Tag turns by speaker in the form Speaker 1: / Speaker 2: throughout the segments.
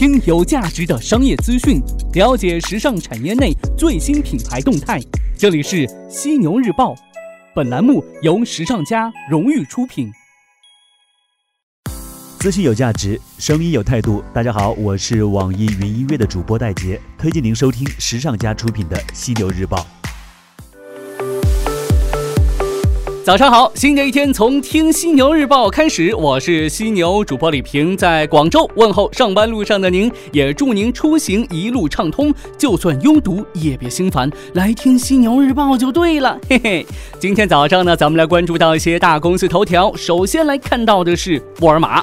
Speaker 1: 听有价值的商业资讯，了解时尚产业内最新品牌动态。这里是犀牛日报，本栏目由时尚家荣誉出品。
Speaker 2: 资讯有价值，声音有态度。大家好，我是网易云音乐的主播戴杰，推荐您收听时尚家出品的犀牛日报。
Speaker 1: 早上好，新的一天从听犀牛日报开始。我是犀牛主播李平，在广州问候上班路上的您，也祝您出行一路畅通，就算拥堵也别心烦，来听犀牛日报就对了。嘿嘿，今天早上呢，咱们来关注到一些大公司头条。首先来看到的是沃尔玛。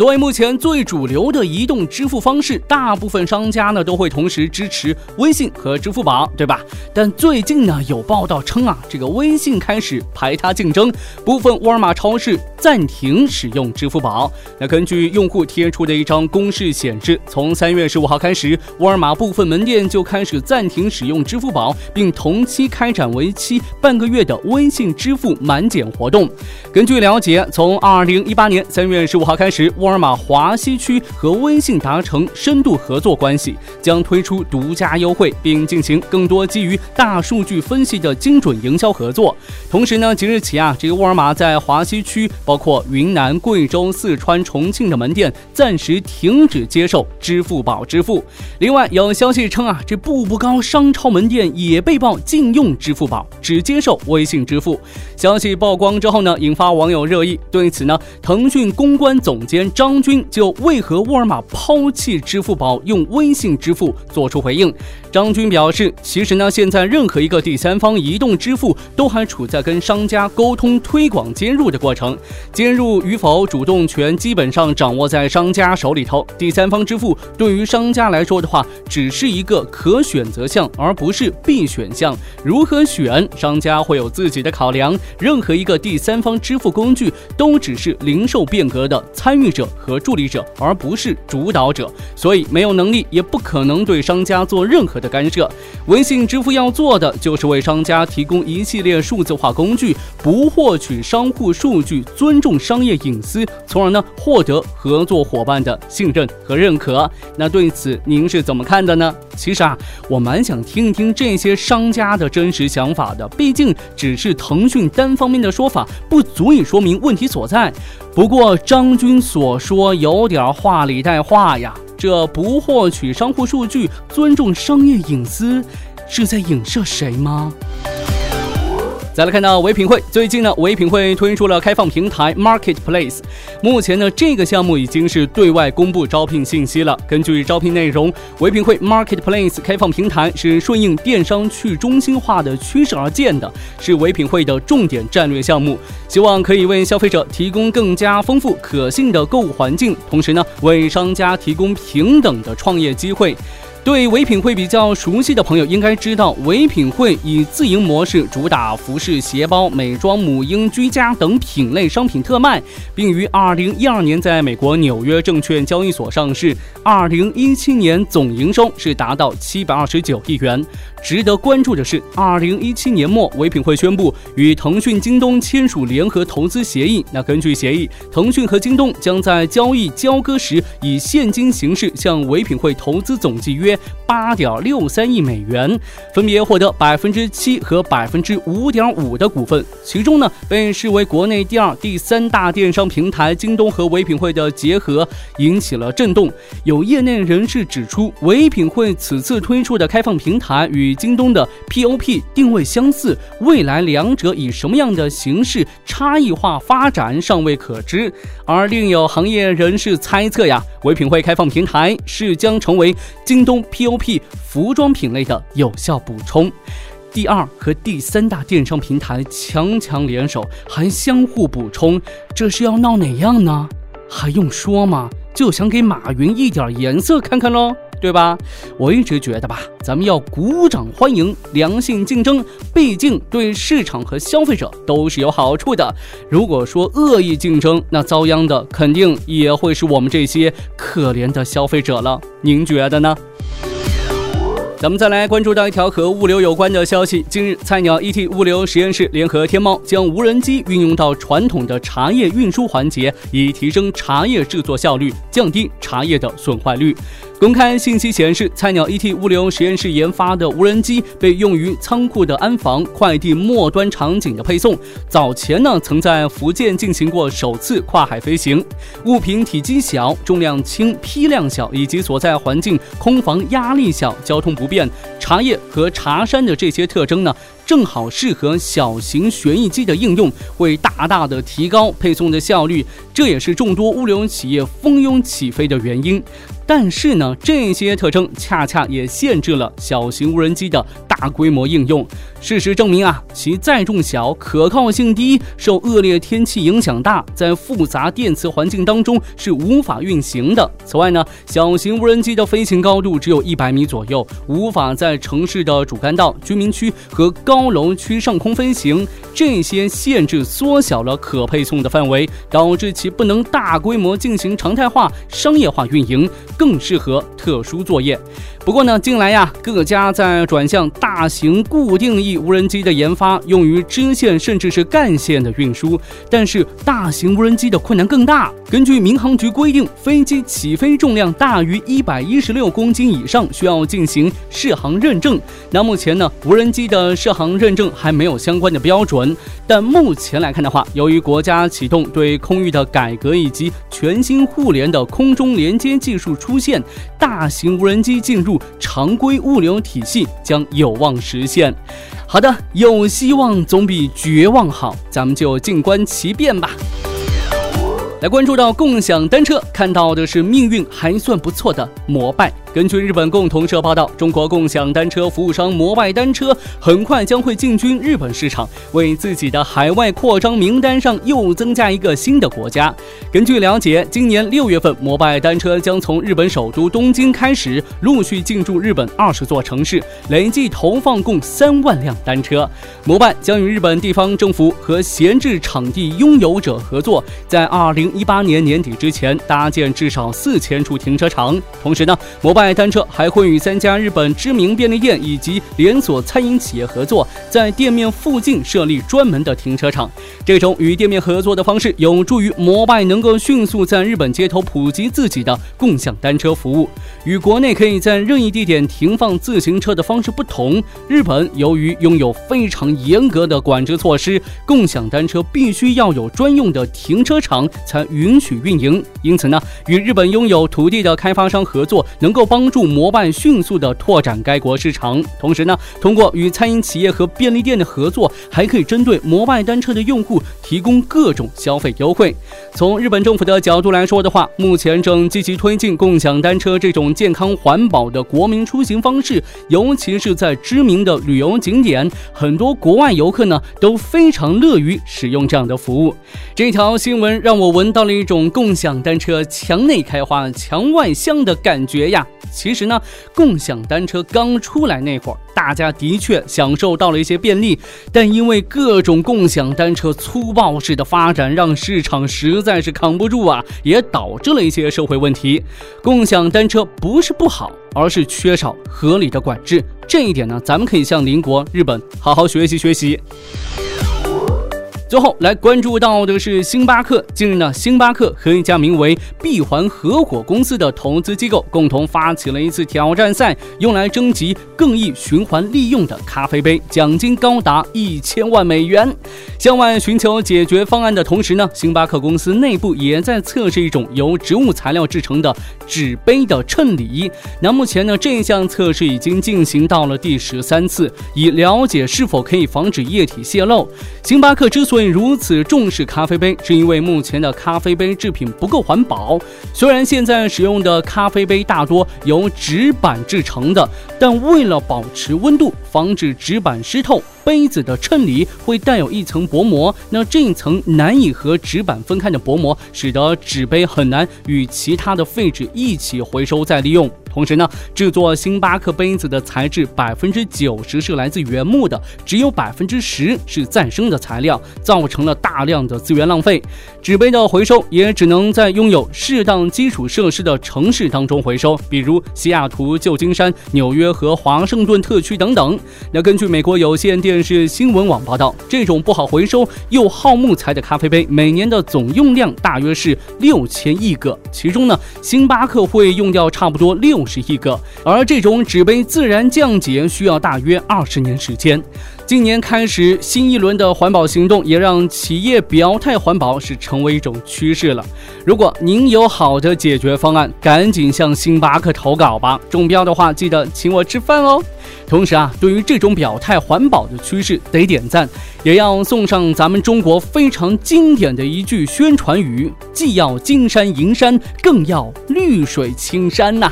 Speaker 1: 作为目前最主流的移动支付方式，大部分商家呢都会同时支持微信和支付宝，对吧？但最近呢有报道称啊，这个微信开始排他竞争，部分沃尔玛超市暂停使用支付宝。那根据用户贴出的一张公示显示，从三月十五号开始，沃尔玛部分门店就开始暂停使用支付宝，并同期开展为期半个月的微信支付满减活动。根据了解，从二零一八年三月十五号开始，沃尔玛华西区和微信达成深度合作关系，将推出独家优惠，并进行更多基于大数据分析的精准营销合作。同时呢，即日起啊，这个沃尔玛在华西区，包括云南、贵州、四川、重庆的门店暂时停止接受支付宝支付。另外有消息称啊，这步步高商超门店也被曝禁用支付宝，只接受微信支付。消息曝光之后呢，引发网友热议。对此呢，腾讯公关总监。张军就为何沃尔玛抛弃支付宝用微信支付做出回应。张军表示，其实呢，现在任何一个第三方移动支付都还处在跟商家沟通、推广、接入的过程，接入与否主动权基本上掌握在商家手里头。第三方支付对于商家来说的话，只是一个可选择项，而不是必选项。如何选，商家会有自己的考量。任何一个第三方支付工具都只是零售变革的参与者。和助力者，而不是主导者，所以没有能力，也不可能对商家做任何的干涉。微信支付要做的，就是为商家提供一系列数字化工具，不获取商户数据，尊重商业隐私，从而呢获得合作伙伴的信任和认可。那对此您是怎么看的呢？其实啊，我蛮想听一听这些商家的真实想法的，毕竟只是腾讯单方面的说法，不足以说明问题所在。不过张军所说有点话里带话呀，这不获取商户数据，尊重商业隐私，是在影射谁吗？再来看到唯品会，最近呢，唯品会推出了开放平台 Marketplace。目前呢，这个项目已经是对外公布招聘信息了。根据招聘内容，唯品会 Marketplace 开放平台是顺应电商去中心化的趋势而建的，是唯品会的重点战略项目，希望可以为消费者提供更加丰富可信的购物环境，同时呢，为商家提供平等的创业机会。对唯品会比较熟悉的朋友应该知道，唯品会以自营模式主打服饰、鞋包、美妆、母婴、居家等品类商品特卖，并于二零一二年在美国纽约证券交易所上市。二零一七年总营收是达到七百二十九亿元。值得关注的是，二零一七年末，唯品会宣布与腾讯、京东签署联合投资协议。那根据协议，腾讯和京东将在交易交割时以现金形式向唯品会投资总计约。八点六三亿美元，分别获得百分之七和百分之五点五的股份。其中呢，被视为国内第二、第三大电商平台京东和唯品会的结合引起了震动。有业内人士指出，唯品会此次推出的开放平台与与京东的 POP 定位相似，未来两者以什么样的形式差异化发展尚未可知。而另有行业人士猜测呀，唯品会开放平台是将成为京东。POP 服装品类的有效补充，第二和第三大电商平台强强联手，还相互补充，这是要闹哪样呢？还用说吗？就想给马云一点颜色看看喽。对吧？我一直觉得吧，咱们要鼓掌欢迎良性竞争，毕竟对市场和消费者都是有好处的。如果说恶意竞争，那遭殃的肯定也会是我们这些可怜的消费者了。您觉得呢？咱们再来关注到一条和物流有关的消息。近日，菜鸟 ET 物流实验室联合天猫，将无人机运用到传统的茶叶运输环节，以提升茶叶制作效率，降低茶叶的损坏率。公开信息显示，菜鸟 ET 物流实验室研发的无人机被用于仓库的安防、快递末端场景的配送。早前呢，曾在福建进行过首次跨海飞行。物品体积小、重量轻、批量小，以及所在环境空防压力小、交通不变，茶叶和茶山的这些特征呢？正好适合小型旋翼机的应用，会大大的提高配送的效率，这也是众多物流企业蜂拥起飞的原因。但是呢，这些特征恰恰也限制了小型无人机的大规模应用。事实证明啊，其载重小、可靠性低、受恶劣天气影响大，在复杂电磁环境当中是无法运行的。此外呢，小型无人机的飞行高度只有一百米左右，无法在城市的主干道、居民区和高楼区上空飞行。这些限制缩小了可配送的范围，导致其不能大规模进行常态化、商业化运营。更适合特殊作业。不过呢，近来呀，各家在转向大型固定翼无人机的研发，用于支线甚至是干线的运输。但是，大型无人机的困难更大。根据民航局规定，飞机起飞重量大于一百一十六公斤以上，需要进行适航认证。那目前呢，无人机的适航认证还没有相关的标准。但目前来看的话，由于国家启动对空域的改革以及全新互联的空中连接技术出现，大型无人机进入。常规物流体系将有望实现。好的，有希望总比绝望好，咱们就静观其变吧。来关注到共享单车，看到的是命运还算不错的摩拜。根据日本共同社报道，中国共享单车服务商摩拜单车很快将会进军日本市场，为自己的海外扩张名单上又增加一个新的国家。根据了解，今年六月份，摩拜单车将从日本首都东京开始，陆续进驻日本二十座城市，累计投放共三万辆单车。摩拜将与日本地方政府和闲置场地拥有者合作，在二零一八年年底之前搭建至少四千处停车场。同时呢，摩拜。单车还会与三家日本知名便利店以及连锁餐饮企业合作，在店面附近设立专门的停车场。这种与店面合作的方式，有助于摩拜能够迅速在日本街头普及自己的共享单车服务。与国内可以在任意地点停放自行车的方式不同，日本由于拥有非常严格的管制措施，共享单车必须要有专用的停车场才允许运营。因此呢，与日本拥有土地的开发商合作，能够。帮助摩拜迅速的拓展该国市场，同时呢，通过与餐饮企业和便利店的合作，还可以针对摩拜单车的用户提供各种消费优惠。从日本政府的角度来说的话，目前正积极推进共享单车这种健康环保的国民出行方式，尤其是在知名的旅游景点，很多国外游客呢都非常乐于使用这样的服务。这条新闻让我闻到了一种共享单车墙内开花墙外香的感觉呀。其实呢，共享单车刚出来那会儿，大家的确享受到了一些便利，但因为各种共享单车粗暴式的发展，让市场实在是扛不住啊，也导致了一些社会问题。共享单车不是不好，而是缺少合理的管制。这一点呢，咱们可以向邻国日本好好学习学习。最后来关注到的是星巴克。近日呢，星巴克和一家名为闭环合伙公司的投资机构共同发起了一次挑战赛，用来征集更易循环利用的咖啡杯，奖金高达一千万美元。向外寻求解决方案的同时呢，星巴克公司内部也在测试一种由植物材料制成的纸杯的衬里。那目前呢，这项测试已经进行到了第十三次，以了解是否可以防止液体泄漏。星巴克之所以如此重视咖啡杯，是因为目前的咖啡杯制品不够环保。虽然现在使用的咖啡杯大多由纸板制成的，但为了保持温度，防止纸板湿透。杯子的衬里会带有一层薄膜，那这一层难以和纸板分开的薄膜，使得纸杯很难与其他的废纸一起回收再利用。同时呢，制作星巴克杯子的材质百分之九十是来自原木的，只有百分之十是再生的材料，造成了大量的资源浪费。纸杯的回收也只能在拥有适当基础设施的城市当中回收，比如西雅图、旧金山、纽约和华盛顿特区等等。那根据美国有线电电视新闻网报道，这种不好回收又耗木材的咖啡杯，每年的总用量大约是六千亿个，其中呢，星巴克会用掉差不多六。十亿个，而这种纸杯自然降解需要大约二十年时间。今年开始新一轮的环保行动，也让企业表态环保是成为一种趋势了。如果您有好的解决方案，赶紧向星巴克投稿吧。中标的话，记得请我吃饭哦。同时啊，对于这种表态环保的趋势，得点赞，也要送上咱们中国非常经典的一句宣传语：既要金山银山，更要绿水青山呐。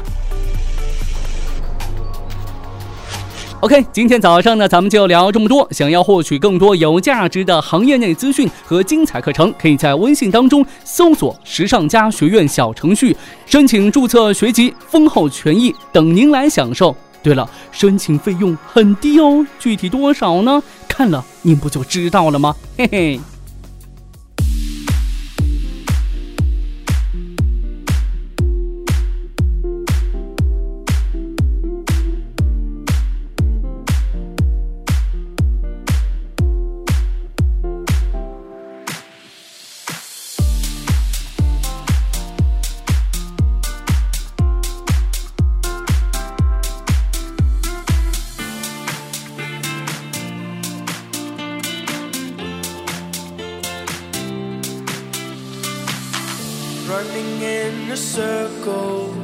Speaker 1: OK，今天早上呢，咱们就聊这么多。想要获取更多有价值的行业内资讯和精彩课程，可以在微信当中搜索“时尚家学院”小程序，申请注册学籍，丰厚权益等您来享受。对了，申请费用很低哦，具体多少呢？看了您不就知道了吗？嘿嘿。In a circle,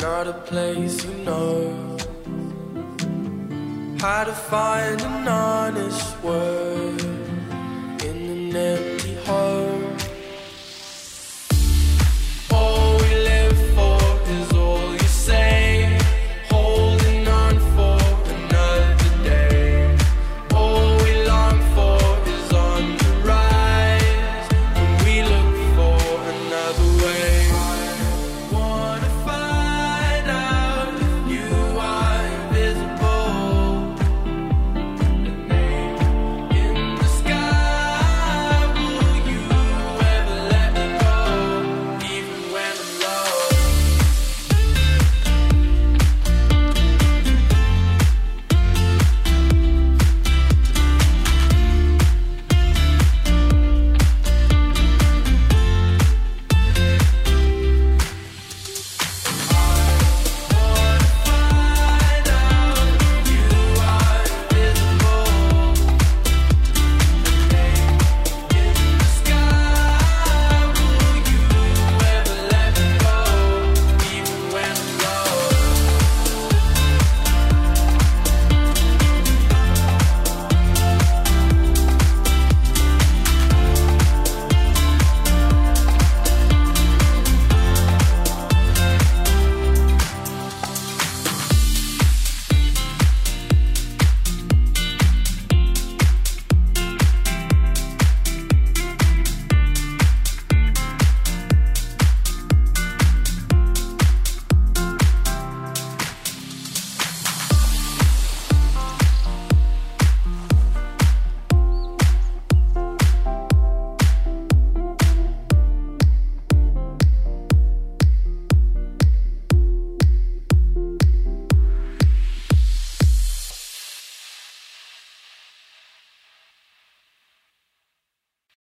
Speaker 1: not a place you know. How to find an honest word in an empty